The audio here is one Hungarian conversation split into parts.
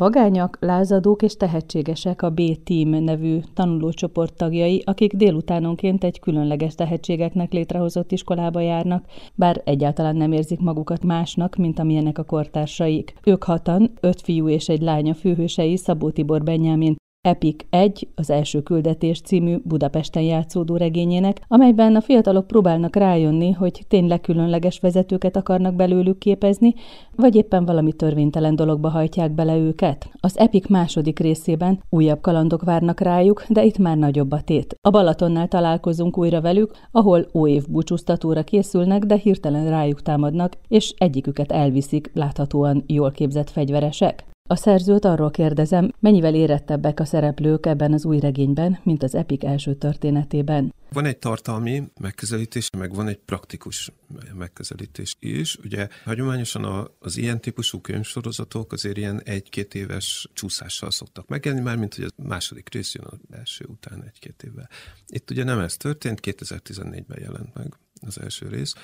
Vagányak, lázadók és tehetségesek a B-Team nevű tanulócsoport tagjai, akik délutánonként egy különleges tehetségeknek létrehozott iskolába járnak, bár egyáltalán nem érzik magukat másnak, mint amilyenek a kortársaik. Ők hatan, öt fiú és egy lánya főhősei Szabó Tibor Benyámin, Epic 1, az első küldetés című Budapesten játszódó regényének, amelyben a fiatalok próbálnak rájönni, hogy tényleg különleges vezetőket akarnak belőlük képezni, vagy éppen valami törvénytelen dologba hajtják bele őket. Az Epic második részében újabb kalandok várnak rájuk, de itt már nagyobb a tét. A Balatonnál találkozunk újra velük, ahol óév búcsúztatóra készülnek, de hirtelen rájuk támadnak, és egyiküket elviszik, láthatóan jól képzett fegyveresek. A szerzőt arról kérdezem, mennyivel érettebbek a szereplők ebben az új regényben, mint az Epic első történetében. Van egy tartalmi megközelítés, meg van egy praktikus megközelítés is. Ugye hagyományosan az ilyen típusú könyvsorozatok azért ilyen egy-két éves csúszással szoktak megjelenni, már mint hogy a második rész jön az első után egy-két évvel. Itt ugye nem ez történt, 2014-ben jelent meg az első rész,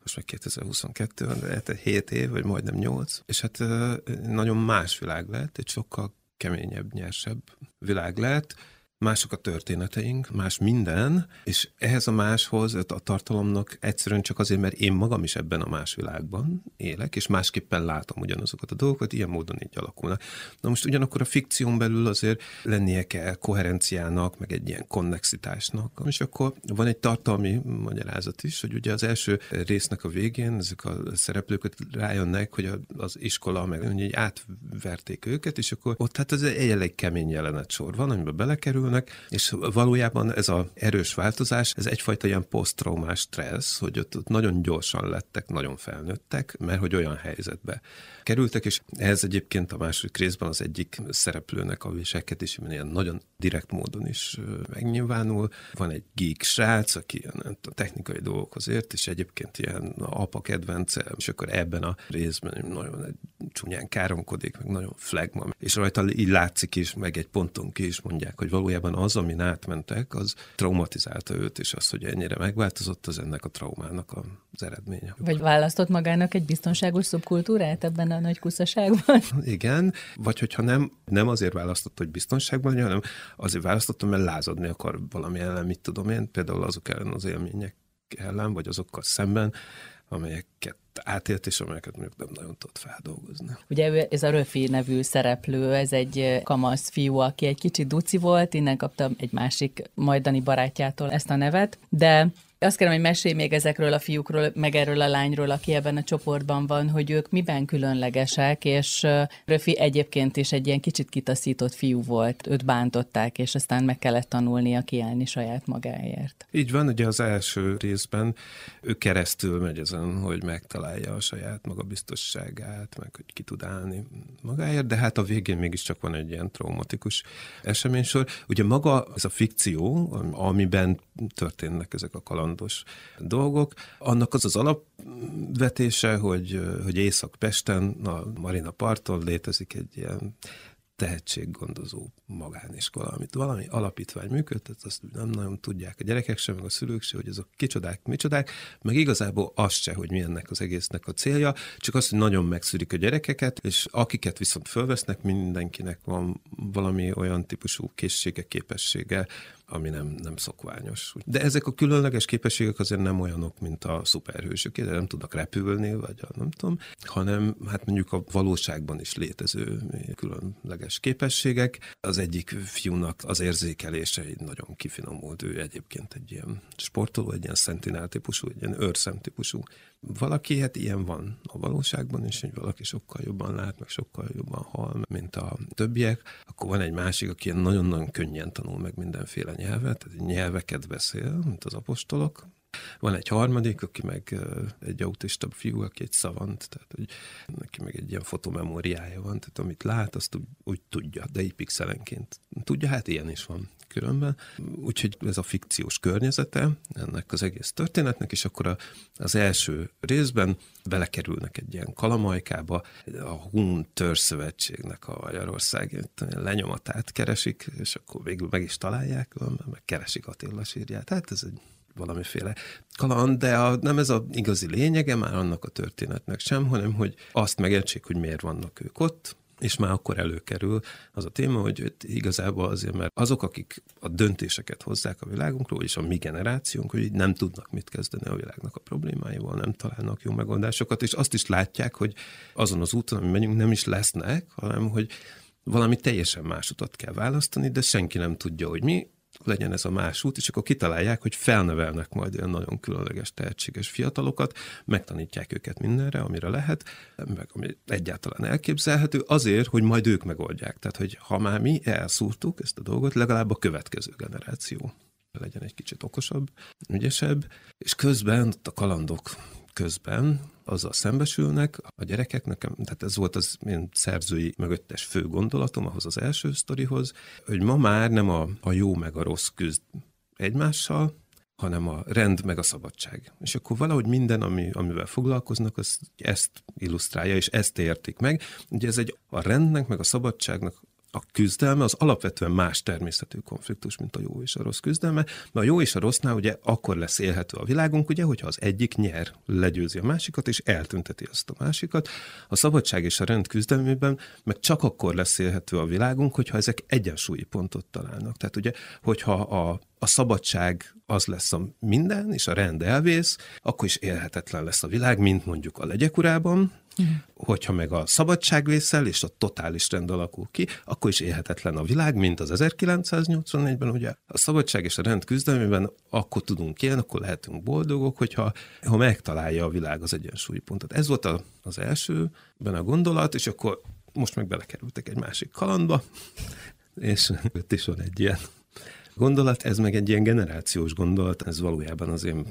most meg 2022 van, lehet 7 év, vagy majdnem 8, és hát nagyon más világ lett, egy sokkal keményebb, nyersebb világ lett, mások a történeteink, más minden, és ehhez a máshoz, a tartalomnak egyszerűen csak azért, mert én magam is ebben a más világban élek, és másképpen látom ugyanazokat a dolgokat, ilyen módon így alakulnak. Na most ugyanakkor a fikción belül azért lennie kell koherenciának, meg egy ilyen konnexitásnak, és akkor van egy tartalmi magyarázat is, hogy ugye az első résznek a végén ezek a szereplőket rájönnek, hogy az iskola meg hogy átverték őket, és akkor ott hát ez egy elég kemény jelenet sor van, amiben belekerül, kerülnek, és valójában ez az erős változás, ez egyfajta ilyen posztraumás stressz, hogy ott, ott nagyon gyorsan lettek, nagyon felnőttek, mert hogy olyan helyzetbe kerültek, és ehhez egyébként a második részben az egyik szereplőnek a viselkedésében ilyen nagyon direkt módon is megnyilvánul. Van egy geek srác, aki a technikai dolgokhoz ért, és egyébként ilyen apa kedvence, és akkor ebben a részben nagyon egy csúnyán káromkodik, meg nagyon flagma, és rajta így látszik is, meg egy ponton ki is mondják, hogy valójában az, amin átmentek, az traumatizálta őt, és az, hogy ennyire megváltozott, az ennek a traumának az eredménye. Vagy választott magának egy biztonságos szubkultúrát ebben a nagy kuszaságban? Igen, vagy hogyha nem, nem azért választott, hogy biztonságban hanem azért választottam, mert lázadni akar valami ellen, mit tudom én, például azok ellen az élmények ellen, vagy azokkal szemben, amelyeket átélt, és amelyeket még nem nagyon tudott feldolgozni. Ugye ez a Röfi nevű szereplő, ez egy kamasz fiú, aki egy kicsit duci volt, innen kaptam egy másik majdani barátjától ezt a nevet, de azt kérem, hogy mesélj még ezekről a fiúkról, meg erről a lányról, aki ebben a csoportban van, hogy ők miben különlegesek, és Röfi egyébként is egy ilyen kicsit kitaszított fiú volt, őt bántották, és aztán meg kellett tanulnia kiállni saját magáért. Így van, ugye az első részben ő keresztül megy ezen, hogy megtalálja a saját magabiztosságát, meg hogy ki tud állni magáért, de hát a végén mégiscsak van egy ilyen traumatikus eseménysor. Ugye maga ez a fikció, amiben történnek ezek a kalandok, kalandos dolgok. Annak az az alapvetése, hogy, hogy Észak-Pesten, a Marina parton létezik egy ilyen tehetséggondozó magániskola, amit valami alapítvány működtet, azt nem nagyon tudják a gyerekek sem, meg a szülők sem, hogy azok kicsodák, micsodák, meg igazából az se, hogy mi ennek az egésznek a célja, csak az, hogy nagyon megszűrik a gyerekeket, és akiket viszont fölvesznek, mindenkinek van valami olyan típusú készsége, képessége, ami nem, nem szokványos. De ezek a különleges képességek azért nem olyanok, mint a szuperhősök, nem tudnak repülni, vagy nem tudom, hanem hát mondjuk a valóságban is létező különleges képességek. Az egyik fiúnak az érzékelése egy nagyon kifinomult, ő egyébként egy ilyen sportoló, egy ilyen szentinál típusú, egy ilyen őrszem típusú valaki, hát ilyen van a valóságban is, hogy valaki sokkal jobban lát, meg sokkal jobban hal, mint a többiek, akkor van egy másik, aki nagyon-nagyon könnyen tanul meg mindenféle nyelvet, tehát nyelveket beszél, mint az apostolok, van egy harmadik, aki meg egy autista fiú, aki egy szavant, tehát hogy neki meg egy ilyen fotomemóriája van, tehát amit lát, azt úgy, úgy tudja, de egy pixelenként tudja, hát ilyen is van különben. Úgyhogy ez a fikciós környezete ennek az egész történetnek, és akkor a, az első részben belekerülnek egy ilyen kalamajkába, a Hun Törzszövetségnek a Magyarország lenyomatát keresik, és akkor végül meg is találják, meg keresik Attila sírját. Tehát ez egy valamiféle kaland, de a, nem ez a igazi lényege már annak a történetnek sem, hanem hogy azt megértsék, hogy miért vannak ők ott, és már akkor előkerül az a téma, hogy igazából azért, mert azok, akik a döntéseket hozzák a világunkról, és a mi generációnk, hogy nem tudnak mit kezdeni a világnak a problémáival, nem találnak jó megoldásokat, és azt is látják, hogy azon az úton, ami megyünk, nem is lesznek, hanem hogy valami teljesen más utat kell választani, de senki nem tudja, hogy mi, legyen ez a más út, és akkor kitalálják, hogy felnevelnek majd olyan nagyon különleges, tehetséges fiatalokat, megtanítják őket mindenre, amire lehet, meg ami egyáltalán elképzelhető, azért, hogy majd ők megoldják. Tehát, hogy ha már mi elszúrtuk ezt a dolgot, legalább a következő generáció legyen egy kicsit okosabb, ügyesebb, és közben ott a kalandok közben azzal szembesülnek a gyerekek, nekem, tehát ez volt az én szerzői mögöttes fő gondolatom ahhoz az első sztorihoz, hogy ma már nem a, a jó meg a rossz küzd egymással, hanem a rend meg a szabadság. És akkor valahogy minden, ami, amivel foglalkoznak, az ezt illusztrálja, és ezt értik meg. Ugye ez egy a rendnek, meg a szabadságnak a küzdelme az alapvetően más természetű konfliktus, mint a jó és a rossz küzdelme, mert a jó és a rossznál ugye akkor lesz élhető a világunk, ugye, hogyha az egyik nyer, legyőzi a másikat, és eltünteti azt a másikat. A szabadság és a rend küzdelmében meg csak akkor lesz élhető a világunk, hogyha ezek egyensúlyi pontot találnak. Tehát ugye, hogyha a, a szabadság az lesz a minden, és a rend elvész, akkor is élhetetlen lesz a világ, mint mondjuk a legyek urában, Uh-huh. Hogyha meg a szabadság vészel, és a totális rend alakul ki, akkor is élhetetlen a világ, mint az 1984-ben, ugye a szabadság és a rend küzdelmében akkor tudunk élni, akkor lehetünk boldogok, hogyha ha megtalálja a világ az egyensúlypontot. Ez volt a, az elsőben a gondolat, és akkor most meg belekerültek egy másik kalandba, és ott is van egy ilyen gondolat, ez meg egy ilyen generációs gondolat, ez valójában az én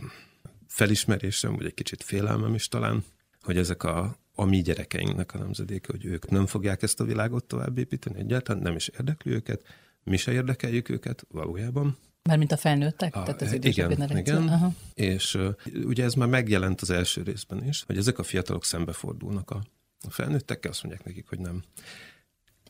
felismerésem, vagy egy kicsit félelmem is talán, hogy ezek a, a mi gyerekeinknek a nemzedéke, hogy ők nem fogják ezt a világot tovább építeni egyáltalán, nem is érdekli őket, mi se érdekeljük őket valójában. Mármint a felnőttek? A, tehát az igen, igen. Aha. És uh, ugye ez már megjelent az első részben is, hogy ezek a fiatalok szembefordulnak a, a felnőttekkel, azt mondják nekik, hogy nem.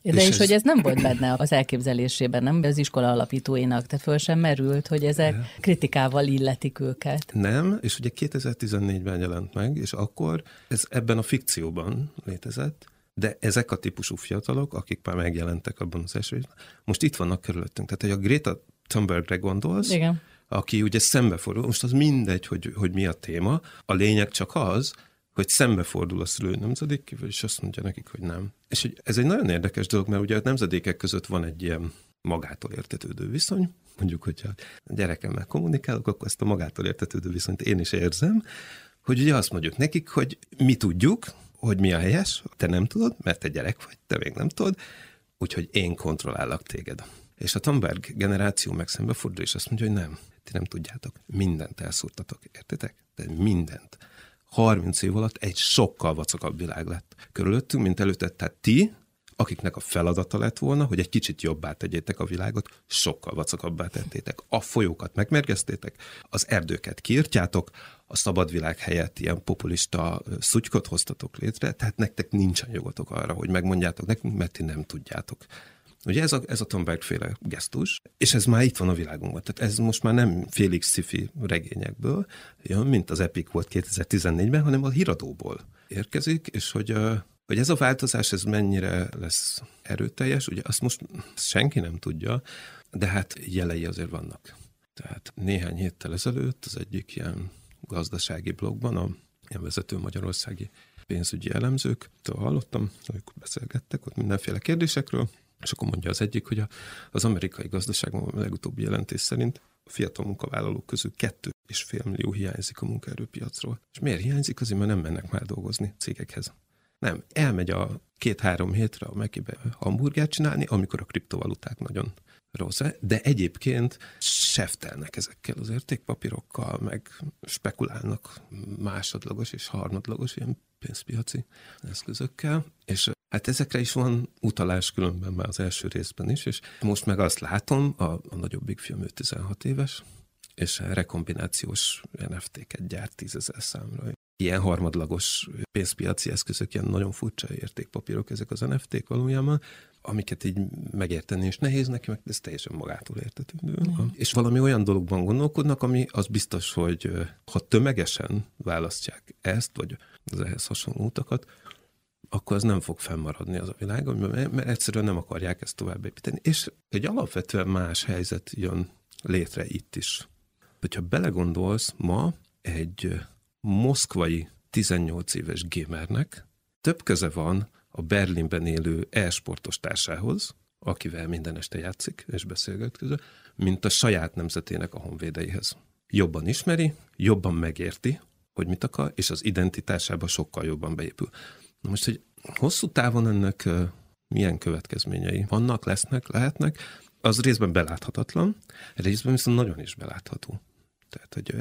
De és, és ez... hogy ez nem volt benne az elképzelésében, nem az iskola alapítóinak, tehát föl sem merült, hogy ezek de... kritikával illetik őket. Nem, és ugye 2014-ben jelent meg, és akkor ez ebben a fikcióban létezett, de ezek a típusú fiatalok, akik már megjelentek abban az első most itt vannak körülöttünk. Tehát, hogy a Greta Thunbergre gondolsz, Igen. aki ugye szembefordul, most az mindegy, hogy, hogy mi a téma, a lényeg csak az, hogy szembefordul a szülő nemzedékével, és azt mondja nekik, hogy nem. És hogy ez egy nagyon érdekes dolog, mert ugye a nemzedékek között van egy ilyen magától értetődő viszony, mondjuk, hogyha a gyerekemmel kommunikálok, akkor ezt a magától értetődő viszonyt én is érzem, hogy ugye azt mondjuk nekik, hogy mi tudjuk, hogy mi a helyes, te nem tudod, mert te gyerek vagy, te még nem tudod, úgyhogy én kontrollálok téged. És a Thunberg generáció meg szembefordul, és azt mondja, hogy nem, ti nem tudjátok, mindent elszúrtatok, értitek? De mindent. 30 év alatt egy sokkal vacakabb világ lett körülöttünk, mint előtte. Tehát ti, akiknek a feladata lett volna, hogy egy kicsit jobbá tegyétek a világot, sokkal vacakabbá tettétek. A folyókat megmergeztétek, az erdőket kiirtjátok, a szabad világ helyett ilyen populista szutykot hoztatok létre, tehát nektek nincsen jogotok arra, hogy megmondjátok nekünk, mert ti nem tudjátok. Ugye ez a, ez a Thunberg féle gesztus, és ez már itt van a világunkban. Tehát ez most már nem Félix sci regényekből jön, mint az Epic volt 2014-ben, hanem a híradóból érkezik, és hogy hogy ez a változás, ez mennyire lesz erőteljes, ugye azt most senki nem tudja, de hát jelei azért vannak. Tehát néhány héttel ezelőtt az egyik ilyen gazdasági blogban a ilyen vezető magyarországi pénzügyi elemzők, hallottam, ők beszélgettek ott mindenféle kérdésekről, és akkor mondja az egyik, hogy a, az amerikai gazdaságban a legutóbbi jelentés szerint a fiatal munkavállalók közül kettő és fél millió hiányzik a munkaerőpiacról. És miért hiányzik? Azért, mert nem mennek már dolgozni cégekhez. Nem, elmegy a két-három hétre a Mekibe hamburgert csinálni, amikor a kriptovaluták nagyon rossz, de egyébként seftelnek ezekkel az értékpapírokkal, meg spekulálnak másodlagos és harmadlagos ilyen pénzpiaci eszközökkel, és hát ezekre is van utalás különben már az első részben is, és most meg azt látom, a, a nagyobbik fiam ő 16 éves, és rekombinációs NFT-ket gyárt tízezer számra. Ilyen harmadlagos pénzpiaci eszközök, ilyen nagyon furcsa értékpapírok ezek az NFT-k valójában, amiket így megérteni is nehéz neki, meg ez teljesen magától értetődő. Mm. És valami olyan dologban gondolkodnak, ami az biztos, hogy ha tömegesen választják ezt, vagy az ehhez hasonló utakat, akkor az nem fog fennmaradni az a világ, mert egyszerűen nem akarják ezt tovább építeni. És egy alapvetően más helyzet jön létre itt is. Hogyha belegondolsz, ma egy moszkvai 18 éves gamernek több köze van a Berlinben élő e-sportos társához, akivel minden este játszik és beszélget közül, mint a saját nemzetének a honvédeihez. Jobban ismeri, jobban megérti, hogy mit akar, és az identitásába sokkal jobban beépül. Na most, hogy hosszú távon ennek milyen következményei vannak, lesznek, lehetnek, az részben beláthatatlan, részben viszont nagyon is belátható. Tehát, hogy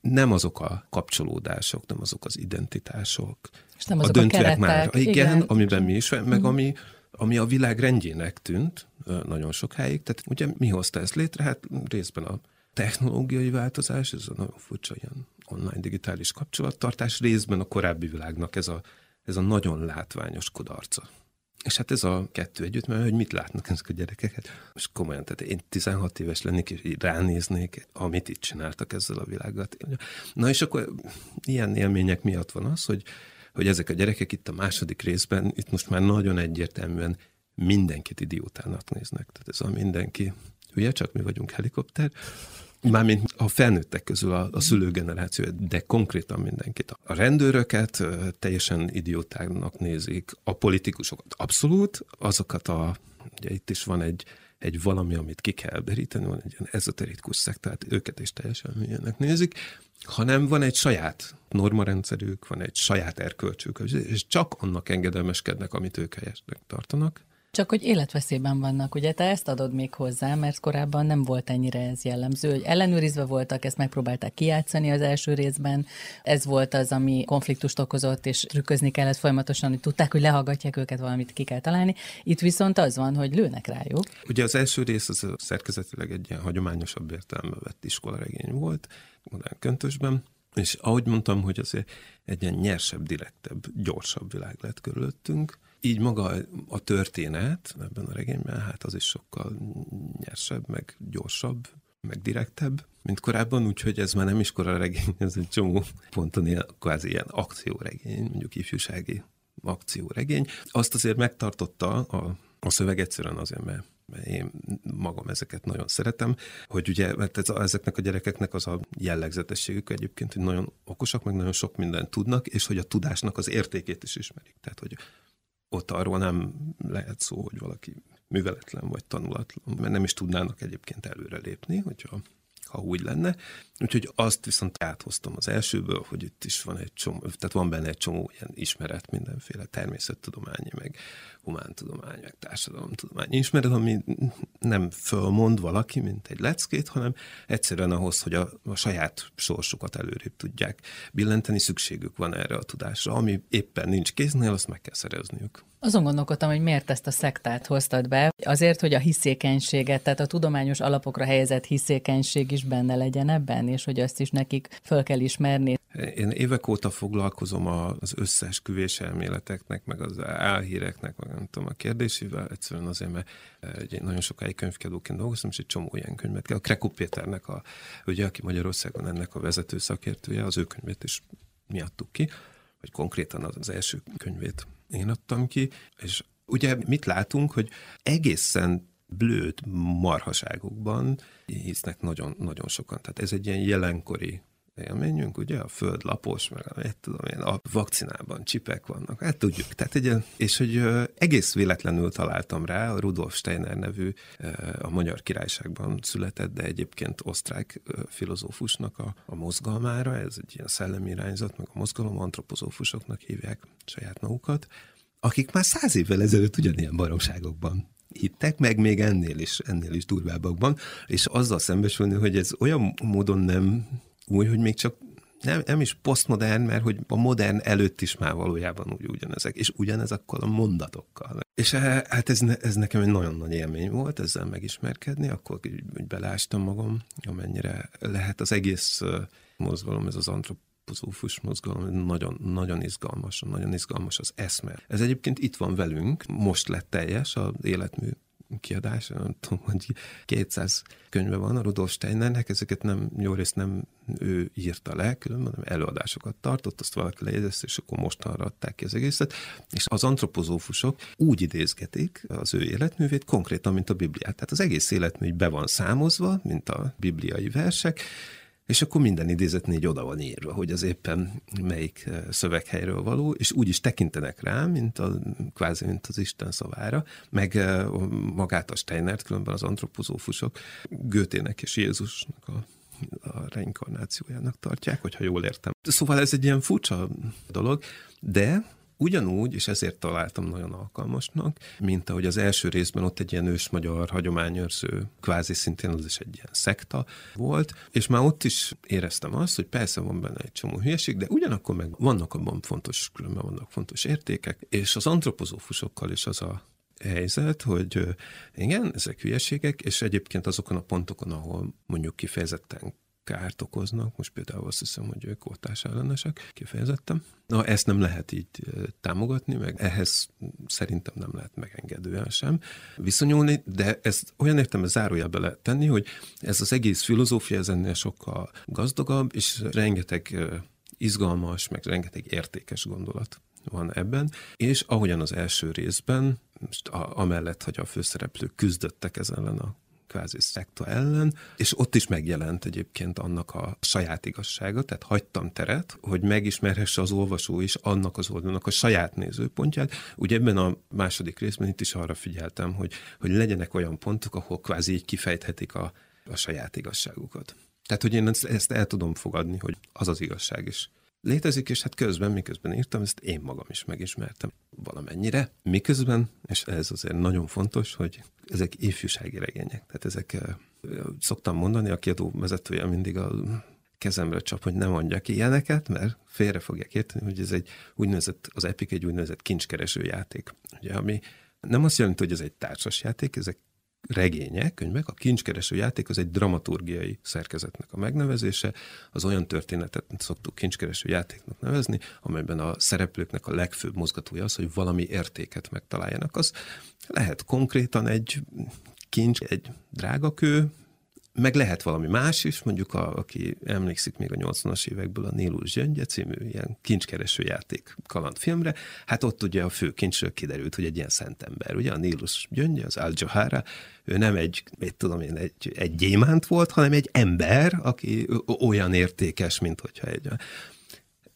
nem azok a kapcsolódások, nem azok az identitások, és nem azok a döntőek már. Igen, igen, amiben mi is, meg uh ami, ami a világ rendjének tűnt nagyon sokáig. Tehát ugye mi hozta ezt létre? Hát részben a technológiai változás, ez a nagyon furcsa ilyen online digitális kapcsolattartás, részben a korábbi világnak ez a, ez a nagyon látványos kudarca. És hát ez a kettő együtt, mert hogy mit látnak ezek a gyerekeket. Most komolyan, tehát én 16 éves lennék, és így ránéznék, amit itt csináltak ezzel a világgal. Na és akkor ilyen élmények miatt van az, hogy, hogy ezek a gyerekek itt a második részben, itt most már nagyon egyértelműen mindenkit idiótának néznek. Tehát ez a mindenki, ugye csak mi vagyunk helikopter, Mármint a felnőttek közül a, a szülőgeneráció, de konkrétan mindenkit. A rendőröket teljesen idiótának nézik, a politikusokat abszolút, azokat a, ugye itt is van egy, egy valami, amit ki kell beríteni, van egy ilyen ezoterikus szekt, tehát őket is teljesen ilyenek nézik, hanem van egy saját normarendszerük, van egy saját erkölcsük, és csak annak engedelmeskednek, amit ők helyesnek tartanak. Csak hogy életveszélyben vannak, ugye te ezt adod még hozzá, mert korábban nem volt ennyire ez jellemző, hogy ellenőrizve voltak, ezt megpróbálták kijátszani az első részben, ez volt az, ami konfliktust okozott, és trükközni kellett folyamatosan, hogy tudták, hogy lehallgatják őket, valamit ki kell találni. Itt viszont az van, hogy lőnek rájuk. Ugye az első rész az szerkezetileg egy ilyen hagyományosabb értelme vett iskolaregény volt, modern köntösben, és ahogy mondtam, hogy azért egy ilyen nyersebb, direktebb, gyorsabb világ lett körülöttünk, így maga a történet ebben a regényben, hát az is sokkal nyersebb, meg gyorsabb, meg direktebb, mint korábban, úgyhogy ez már nem iskola regény, ez egy csomó ponton ilyen, kvázi ilyen akcióregény, mondjuk ifjúsági akcióregény. Azt azért megtartotta a, a szöveg egyszerűen azért, mert én magam ezeket nagyon szeretem, hogy ugye, mert ez, ezeknek a gyerekeknek az a jellegzetességük egyébként, hogy nagyon okosak, meg nagyon sok mindent tudnak, és hogy a tudásnak az értékét is ismerik. Tehát, hogy ott arról nem lehet szó, hogy valaki műveletlen vagy tanulatlan, mert nem is tudnának egyébként előrelépni, hogyha ha úgy lenne. Úgyhogy azt viszont áthoztam az elsőből, hogy itt is van egy csomó, tehát van benne egy csomó ilyen ismeret, mindenféle természettudományi, meg humántudomány, meg társadalomtudomány ismeret, ami nem fölmond valaki, mint egy leckét, hanem egyszerűen ahhoz, hogy a, a saját sorsukat előrébb tudják billenteni, szükségük van erre a tudásra. Ami éppen nincs kéznél, azt meg kell szerezniük. Azon gondolkodtam, hogy miért ezt a szektát hoztad be. Azért, hogy a hiszékenységet, tehát a tudományos alapokra helyezett hiszékenység is benne legyen ebben, és hogy azt is nekik föl kell ismerni. Én évek óta foglalkozom az összeesküvés elméleteknek, meg az álhíreknek, meg nem tudom, a kérdésével, egyszerűen azért, mert egy nagyon sokáig könyvkiadóként dolgoztam, és egy csomó ilyen könyvet. A Krekó Péternek, a, ugye, aki Magyarországon ennek a vezető szakértője, az ő könyvét is mi adtuk ki, vagy konkrétan az első könyvét én adtam ki, és ugye mit látunk, hogy egészen blőd marhaságokban hisznek nagyon, nagyon sokan. Tehát ez egy ilyen jelenkori élményünk, ugye, a föld lapos, meg a, tudom én, a vakcinában csipek vannak, hát tudjuk. Tehát egy, és hogy egész véletlenül találtam rá, a Rudolf Steiner nevű a Magyar Királyságban született, de egyébként osztrák filozófusnak a, a mozgalmára, ez egy ilyen szellemi irányzat, meg a mozgalom antropozófusoknak hívják saját magukat, akik már száz évvel ezelőtt ugyanilyen baromságokban hittek, meg még ennél is, ennél is durvábbakban, és azzal szembesülni, hogy ez olyan módon nem új, hogy még csak nem, nem is posztmodern, mert hogy a modern előtt is már valójában úgy ugyanezek, és ugyanezakkal a mondatokkal. És eh, hát ez, ez nekem egy nagyon nagy élmény volt ezzel megismerkedni, akkor úgy, úgy belástam magam, amennyire lehet az egész eh, mozgalom, ez az antropozófus mozgalom, nagyon, nagyon izgalmas, nagyon izgalmas az eszme. Ez egyébként itt van velünk, most lett teljes az életmű kiadás, nem tudom, hogy 200 könyve van a Rudolf Steinernek, ezeket nem, jó részt nem ő írta le, különben hanem előadásokat tartott, azt valaki lejegyezte, és akkor mostanra adták ki az egészet, és az antropozófusok úgy idézgetik az ő életművét konkrétan, mint a Bibliát. Tehát az egész életmű be van számozva, mint a bibliai versek, és akkor minden idézet négy oda van írva, hogy az éppen melyik szöveghelyről való, és úgy is tekintenek rá, mint a, kvázi, mint az Isten szavára, meg magát a Steinert, különben az antropozófusok Götének és Jézusnak a a reinkarnációjának tartják, hogyha jól értem. Szóval ez egy ilyen furcsa dolog, de Ugyanúgy, és ezért találtam nagyon alkalmasnak, mint ahogy az első részben ott egy ilyen ős-magyar hagyományőrző, kvázi szintén az is egy ilyen szekta volt, és már ott is éreztem azt, hogy persze van benne egy csomó hülyeség, de ugyanakkor meg vannak abban fontos, különben vannak fontos értékek, és az antropozófusokkal is az a helyzet, hogy igen, ezek hülyeségek, és egyébként azokon a pontokon, ahol mondjuk kifejezetten kárt okoznak, most például azt hiszem, hogy ők oltás ellenesek, kifejezettem. Na, ezt nem lehet így támogatni, meg ehhez szerintem nem lehet megengedően sem viszonyulni, de ezt olyan értelme zárójelbe lehet tenni, hogy ez az egész filozófia ez ennél sokkal gazdagabb, és rengeteg izgalmas, meg rengeteg értékes gondolat van ebben, és ahogyan az első részben, most a, amellett, hogy a főszereplők küzdöttek ezen ellen a kvázi szekta ellen, és ott is megjelent egyébként annak a saját igazsága, tehát hagytam teret, hogy megismerhesse az olvasó is annak az oldalnak a saját nézőpontját. Ugye ebben a második részben itt is arra figyeltem, hogy, hogy legyenek olyan pontok, ahol kvázi így kifejthetik a, a saját igazságukat. Tehát, hogy én ezt el tudom fogadni, hogy az az igazság is létezik, és hát közben, miközben írtam, ezt én magam is megismertem valamennyire. Miközben, és ez azért nagyon fontos, hogy ezek ifjúsági regények. Tehát ezek, szoktam mondani, a kiadó vezetője mindig a kezemre csap, hogy nem mondjak ilyeneket, mert félre fogják érteni, hogy ez egy úgynevezett, az Epic egy úgynevezett kincskereső játék. Ugye, ami nem azt jelenti, hogy ez egy társas játék, ezek regények, könyvek, a kincskereső játék az egy dramaturgiai szerkezetnek a megnevezése, az olyan történetet szoktuk kincskereső játéknak nevezni, amelyben a szereplőknek a legfőbb mozgatója az, hogy valami értéket megtaláljanak. Az lehet konkrétan egy kincs, egy drágakő, meg lehet valami más is, mondjuk a, aki emlékszik még a 80-as évekből a Nélus Zsöngye című ilyen kincskereső játék kalandfilmre, hát ott ugye a fő kincsről kiderült, hogy egy ilyen szentember, ugye? A Nélus Gyöngye, az Al ő nem egy, mit tudom én, egy, egy gyémánt volt, hanem egy ember, aki olyan értékes, mint hogyha egy...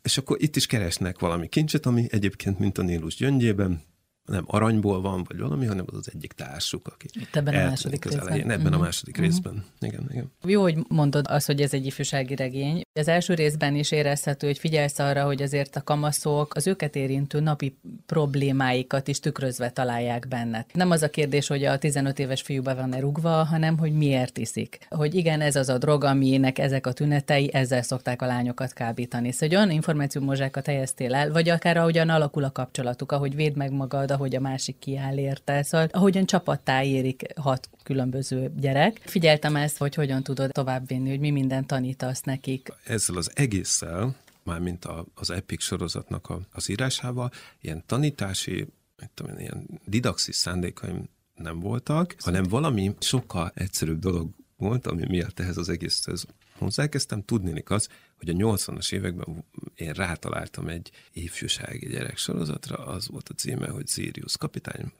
És akkor itt is keresnek valami kincset, ami egyébként, mint a Nélus Gyöngyében, nem aranyból van, vagy valami, hanem az az egyik társuk, aki Itt ebben a második részben. Elején, ebben uh-huh. a mhm. második uh-huh. részben. Igen, igen. Jó, hogy mondod azt, hogy ez egy ifjúsági regény. Az első részben is érezhető, hogy figyelsz arra, hogy azért a kamaszok az őket érintő napi problémáikat is tükrözve találják benne. Nem az a kérdés, hogy a 15 éves fiúba van-e rugva, hanem hogy miért iszik. Hogy igen, ez az a drog, aminek ezek a tünetei, ezzel szokták a lányokat kábítani. Szóval olyan információmozsákat helyeztél el, vagy akár ahogyan alakul a kapcsolatuk, ahogy véd meg magad, ahogy a másik kiáll érte. Szóval ahogyan csapattá érik hat különböző gyerek. Figyeltem ezt, hogy hogyan tudod továbbvinni, hogy mi minden tanítasz nekik. Ezzel az egésszel, mármint a, az Epic sorozatnak a, az írásával, ilyen tanítási, tudom, ilyen didaxis szándékaim nem voltak, hanem valami sokkal egyszerűbb dolog volt, ami miatt ehhez az egészhez hozzákezdtem. Tudni az, hogy a 80-as években én rátaláltam egy ifjúsági gyereksorozatra, az volt a címe, hogy Sirius kapitány,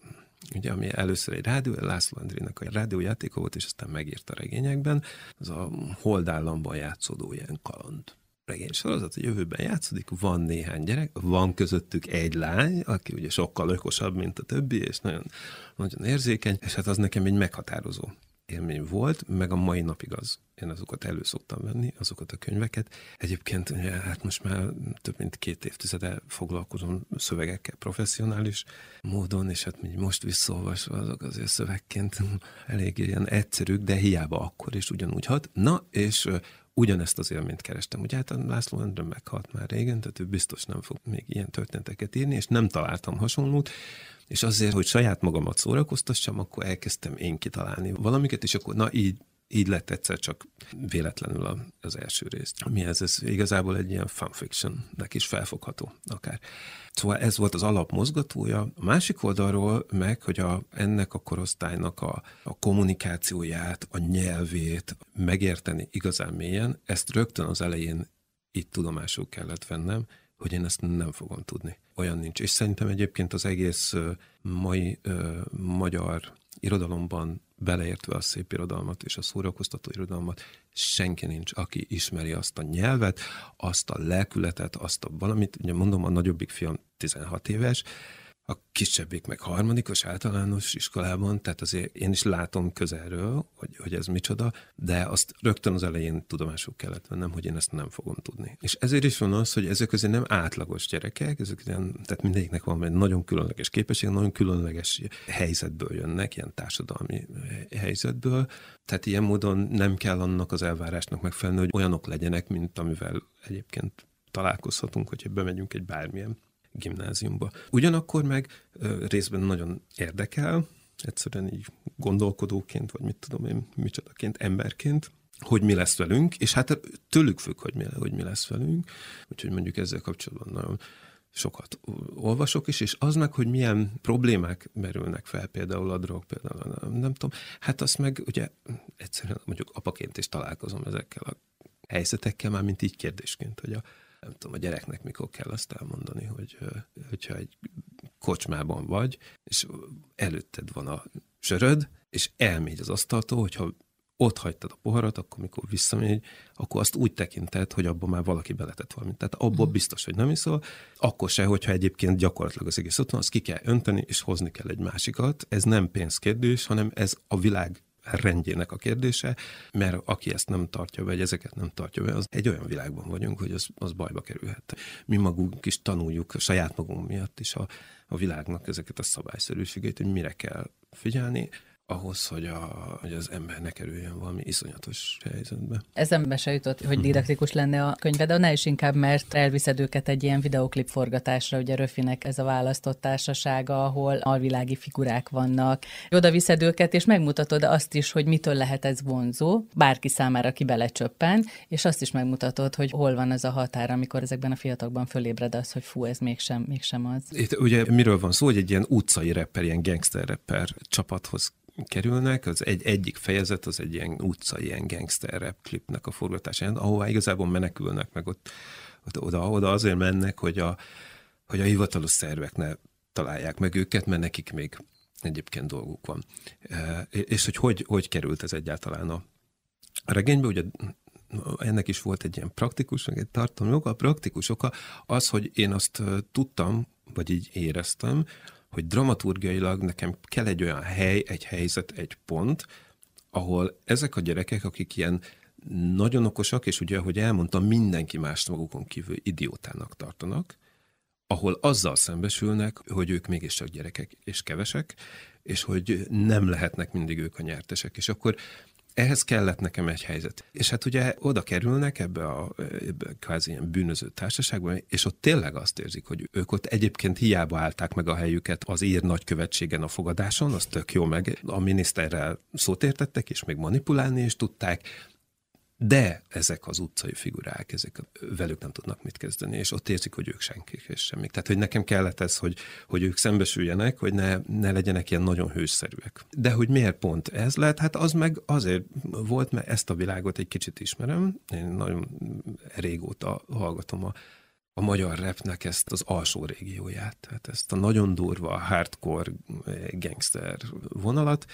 ugye, ami először egy rádió, László Andrének a rádiójátéka volt, és aztán megírta regényekben, az a holdállamban játszódó ilyen kaland regény sorozat, a jövőben játszódik, van néhány gyerek, van közöttük egy lány, aki ugye sokkal okosabb, mint a többi, és nagyon, nagyon érzékeny, és hát az nekem egy meghatározó élmény volt, meg a mai napig az. Én azokat elő szoktam venni, azokat a könyveket. Egyébként hát most már több mint két évtizede foglalkozom szövegekkel professzionális módon, és hát most visszaolvasva azok azért szövegként elég ilyen egyszerűk, de hiába akkor is ugyanúgy hat. Na, és ugyanezt az élményt kerestem. Ugye hát László Endre meghalt már régen, tehát ő biztos nem fog még ilyen történeteket írni, és nem találtam hasonlót, és azért, hogy saját magamat szórakoztassam, akkor elkezdtem én kitalálni valamiket, és akkor na így így lett egyszer csak véletlenül az első részt. Mi ez? Ez igazából egy ilyen fanfiction-nek is felfogható akár. Szóval ez volt az alapmozgatója. A másik oldalról meg, hogy a, ennek a korosztálynak a, a kommunikációját, a nyelvét megérteni igazán mélyen, ezt rögtön az elején itt tudomásul kellett vennem, hogy én ezt nem fogom tudni. Olyan nincs. És szerintem egyébként az egész mai ö, magyar irodalomban beleértve a szép irodalmat és a szórakoztató irodalmat, senki nincs, aki ismeri azt a nyelvet, azt a lelkületet, azt a valamit. Ugye mondom, a nagyobbik fiam 16 éves, a kisebbik meg harmadikos általános iskolában, tehát azért én is látom közelről, hogy, hogy ez micsoda, de azt rögtön az elején tudomásul kellett vennem, hogy én ezt nem fogom tudni. És ezért is van az, hogy ezek azért nem átlagos gyerekek, ezek ilyen, tehát mindegyiknek van egy nagyon különleges képesség, nagyon különleges helyzetből jönnek, ilyen társadalmi helyzetből, tehát ilyen módon nem kell annak az elvárásnak megfelelni, hogy olyanok legyenek, mint amivel egyébként találkozhatunk, hogyha bemegyünk egy bármilyen gimnáziumba. Ugyanakkor meg részben nagyon érdekel, egyszerűen így gondolkodóként, vagy mit tudom én, micsodaként, emberként, hogy mi lesz velünk, és hát tőlük függ, hogy mi, hogy mi lesz velünk, úgyhogy mondjuk ezzel kapcsolatban nagyon sokat olvasok is, és az meg, hogy milyen problémák merülnek fel, például a drog, például nem, nem tudom, hát azt meg ugye egyszerűen mondjuk apaként is találkozom ezekkel a helyzetekkel, már mint így kérdésként, hogy a, nem tudom, a gyereknek mikor kell azt elmondani, hogy hogyha egy kocsmában vagy, és előtted van a söröd, és elmegy az asztaltól, hogyha ott hagytad a poharat, akkor mikor visszamegy, akkor azt úgy tekinted, hogy abban már valaki beletett valamit. Tehát abból mm. biztos, hogy nem iszol. Akkor se, hogyha egyébként gyakorlatilag az egész ott van, azt ki kell önteni, és hozni kell egy másikat. Ez nem pénzkérdés, hanem ez a világ rendjének a kérdése, mert aki ezt nem tartja be, vagy ezeket nem tartja be, az egy olyan világban vagyunk, hogy az, az bajba kerülhet. Mi magunk is tanuljuk saját magunk miatt is a, a világnak ezeket a szabályszerűségét, hogy mire kell figyelni, ahhoz, hogy, a, hogy az ember ne kerüljön valami iszonyatos helyzetbe. Ezen se jutott, hogy didaktikus lenne a könyve, de ne is inkább, mert elviszed őket egy ilyen videoklip forgatásra, ugye Röfinek ez a választott társasága, ahol alvilági figurák vannak. Oda viszed őket, és megmutatod azt is, hogy mitől lehet ez vonzó, bárki számára, aki belecsöppen, és azt is megmutatod, hogy hol van ez a határ, amikor ezekben a fiatalokban fölébred az, hogy fú, ez mégsem, mégsem az. Itt ugye miről van szó, hogy egy ilyen utcai rapper, ilyen gangster rapper csapathoz kerülnek, az egy, egyik fejezet az egy ilyen utcai, ilyen gangster rap klipnek a forgatásán, ahová igazából menekülnek, meg ott, ott oda, oda azért mennek, hogy a, hogy a hivatalos szervek ne találják meg őket, mert nekik még egyébként dolguk van. E, és hogy, hogy hogy került ez egyáltalán a regénybe, ugye ennek is volt egy ilyen praktikus, meg egy tartalmi oka. A praktikus oka az, hogy én azt tudtam, vagy így éreztem, hogy dramaturgiailag nekem kell egy olyan hely, egy helyzet, egy pont, ahol ezek a gyerekek, akik ilyen nagyon okosak, és ugye, ahogy elmondtam, mindenki mást magukon kívül idiótának tartanak, ahol azzal szembesülnek, hogy ők mégiscsak gyerekek és kevesek, és hogy nem lehetnek mindig ők a nyertesek. És akkor ehhez kellett nekem egy helyzet. És hát ugye oda kerülnek ebbe a ebbe kvázi ilyen bűnöző társaságba, és ott tényleg azt érzik, hogy ők ott egyébként hiába állták meg a helyüket az ír nagykövetségen a fogadáson, az tök jó meg a miniszterrel szót értettek, és még manipulálni is tudták, de ezek az utcai figurák, ezek velük nem tudnak mit kezdeni, és ott érzik, hogy ők senkik és semmik. Tehát, hogy nekem kellett ez, hogy, hogy ők szembesüljenek, hogy ne, ne legyenek ilyen nagyon hőszerűek. De hogy miért pont ez lett? Hát az meg azért volt, mert ezt a világot egy kicsit ismerem. Én nagyon régóta hallgatom a, a magyar repnek ezt az alsó régióját, tehát ezt a nagyon durva hardcore gangster vonalat,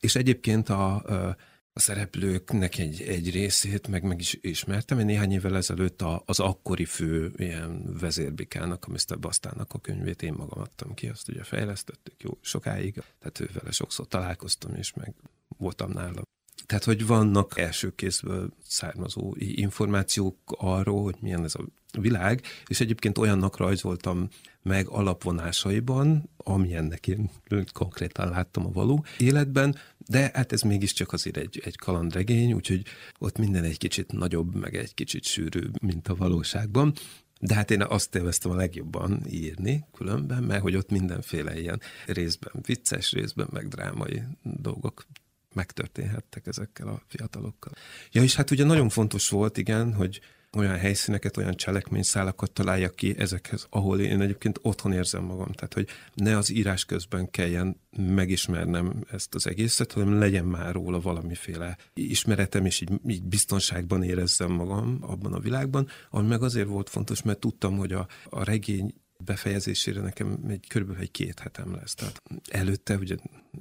és egyébként a, a a szereplőknek egy, egy részét meg meg is ismertem. Én néhány évvel ezelőtt a, az akkori fő ilyen vezérbikának, a Mr. Bastának a könyvét én magam adtam ki, azt ugye fejlesztettük jó sokáig, tehát ő vele sokszor találkoztam, és meg voltam nála. Tehát, hogy vannak első kézből származó információk arról, hogy milyen ez a világ, és egyébként olyannak rajzoltam meg alapvonásaiban, amilyennek én konkrétan láttam a való életben, de hát ez mégiscsak azért egy, egy kalandregény, úgyhogy ott minden egy kicsit nagyobb, meg egy kicsit sűrűbb, mint a valóságban. De hát én azt élveztem a legjobban írni különben, mert hogy ott mindenféle ilyen részben vicces, részben meg drámai dolgok megtörténhettek ezekkel a fiatalokkal. Ja, és hát ugye nagyon fontos volt, igen, hogy olyan helyszíneket, olyan cselekményszálakat találjak ki ezekhez, ahol én egyébként otthon érzem magam. Tehát, hogy ne az írás közben kelljen megismernem ezt az egészet, hanem legyen már róla valamiféle ismeretem, és így, így biztonságban érezzem magam abban a világban, ami meg azért volt fontos, mert tudtam, hogy a, a regény befejezésére nekem egy körülbelül egy két hetem lesz. Tehát előtte, ugye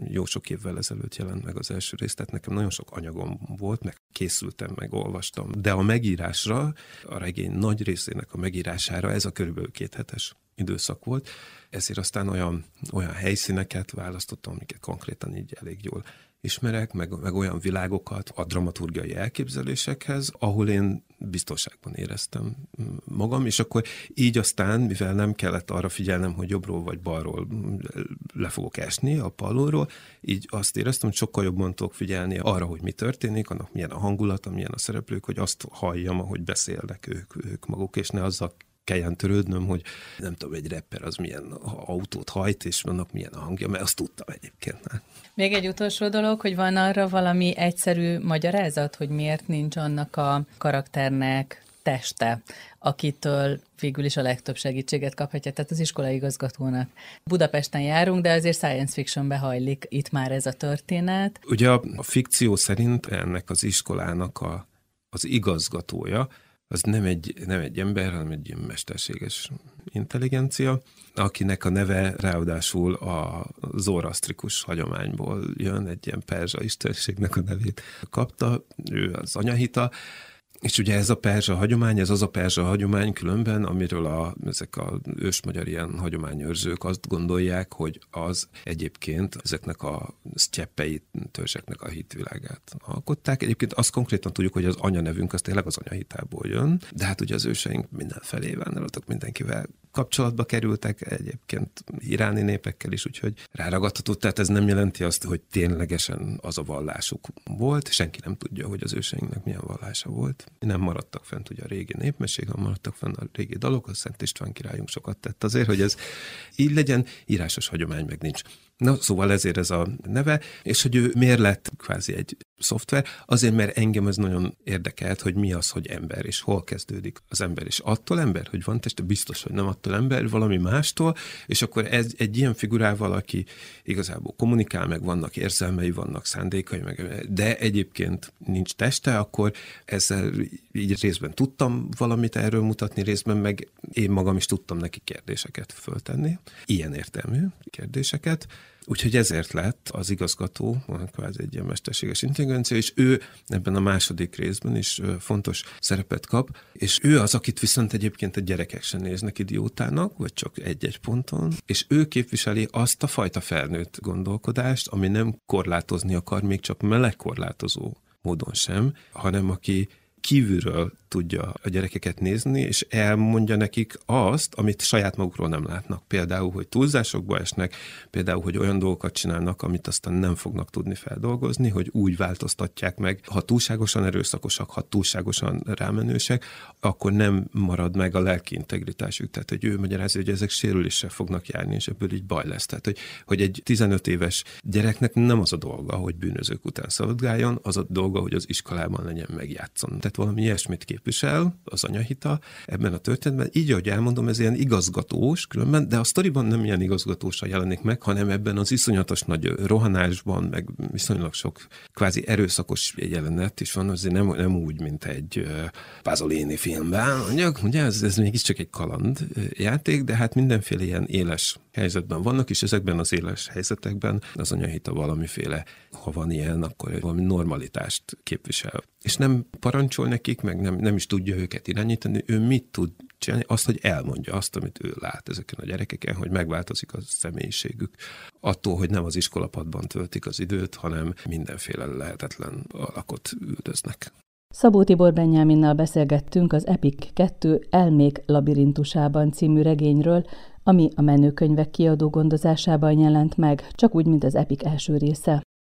jó sok évvel ezelőtt jelent meg az első rész, tehát nekem nagyon sok anyagom volt, meg készültem, meg olvastam. De a megírásra, a regény nagy részének a megírására ez a körülbelül két hetes időszak volt, ezért aztán olyan, olyan helyszíneket választottam, amiket konkrétan így elég jól ismerek, meg, meg olyan világokat a dramaturgiai elképzelésekhez, ahol én biztonságban éreztem magam, és akkor így aztán, mivel nem kellett arra figyelnem, hogy jobbról vagy balról le fogok esni a pallóról, így azt éreztem, hogy sokkal jobban tudok figyelni arra, hogy mi történik, annak milyen a hangulata, milyen a szereplők, hogy azt halljam, ahogy beszélnek ők, ők maguk, és ne azzal kelljen törődnöm, hogy nem tudom, egy rapper az milyen autót hajt, és vannak milyen a hangja, mert azt tudtam egyébként. Még egy utolsó dolog, hogy van arra valami egyszerű magyarázat, hogy miért nincs annak a karakternek teste, akitől végül is a legtöbb segítséget kaphatja, tehát az iskolai igazgatónak. Budapesten járunk, de azért science fictionbe hajlik itt már ez a történet. Ugye a, a fikció szerint ennek az iskolának a, az igazgatója, az nem egy, nem egy ember, hanem egy ilyen mesterséges intelligencia, akinek a neve ráadásul a zoroasztrikus hagyományból jön, egy ilyen perzsa istenségnek a nevét kapta, ő az anyahita, és ugye ez a perzsa hagyomány, ez az a perzsa hagyomány különben, amiről a, ezek a ősmagyar ilyen hagyományőrzők azt gondolják, hogy az egyébként ezeknek a sztyeppei törzseknek a hitvilágát alkották. Egyébként azt konkrétan tudjuk, hogy az anyanevünk az tényleg az anyahitából jön, de hát ugye az őseink mindenfelé vándoroltak, mindenkivel kapcsolatba kerültek, egyébként iráni népekkel is, úgyhogy ráragadható, tehát ez nem jelenti azt, hogy ténylegesen az a vallásuk volt, senki nem tudja, hogy az őseinknek milyen vallása volt nem maradtak fent ugye a régi népmeség, hanem maradtak fent a régi dalok, a Szent István királyunk sokat tett azért, hogy ez így legyen, írásos hagyomány meg nincs. Na, szóval ezért ez a neve, és hogy ő miért lett kvázi egy szoftver, azért, mert engem ez nagyon érdekelt, hogy mi az, hogy ember, és hol kezdődik az ember, és attól ember, hogy van teste, biztos, hogy nem attól ember, valami mástól, és akkor ez egy ilyen figurával, aki igazából kommunikál, meg vannak érzelmei, vannak szándékai, meg, de egyébként nincs teste, akkor ezzel így részben tudtam valamit erről mutatni, részben meg én magam is tudtam neki kérdéseket föltenni, ilyen értelmű kérdéseket, Úgyhogy ezért lett az igazgató, kvázi egy ilyen mesterséges intelligencia, és ő ebben a második részben is fontos szerepet kap, és ő az, akit viszont egyébként a gyerekek sem néznek idiótának, vagy csak egy-egy ponton, és ő képviseli azt a fajta felnőtt gondolkodást, ami nem korlátozni akar, még csak melegkorlátozó módon sem, hanem aki Kivra tudja a gyerekeket nézni, és elmondja nekik azt, amit saját magukról nem látnak. Például, hogy túlzásokba esnek, például, hogy olyan dolgokat csinálnak, amit aztán nem fognak tudni feldolgozni, hogy úgy változtatják meg, ha túlságosan erőszakosak, ha túlságosan rámenősek, akkor nem marad meg a lelki integritásuk. Tehát, hogy ő magyarázza, hogy ezek sérüléssel fognak járni, és ebből így baj lesz. Tehát, hogy, hogy egy 15 éves gyereknek nem az a dolga, hogy bűnözők után szaladgáljon, az a dolga, hogy az iskolában legyen megjátszon. Tehát valami ilyesmit képvisel az anyahita ebben a történetben. Így, ahogy elmondom, ez ilyen igazgatós különben, de a sztoriban nem ilyen igazgatósan jelenik meg, hanem ebben az iszonyatos nagy rohanásban, meg viszonylag sok kvázi erőszakos jelenet is van, azért nem, nem úgy, mint egy Pázolini filmben, mondjuk, ugye ez, ez mégiscsak egy kaland játék, de hát mindenféle ilyen éles helyzetben vannak, és ezekben az éles helyzetekben az anyahita valamiféle, ha van ilyen, akkor valami normalitást képvisel. És nem parancsol nekik, meg nem, nem is tudja őket irányítani, ő mit tud csinálni? Azt, hogy elmondja azt, amit ő lát ezeken a gyerekeken, hogy megváltozik a személyiségük. Attól, hogy nem az iskolapadban töltik az időt, hanem mindenféle lehetetlen alakot üldöznek. Szabó Tibor Benyáminnal beszélgettünk az Epic 2 Elmék labirintusában című regényről, ami a menőkönyvek kiadó gondozásában jelent meg, csak úgy, mint az Epic első része.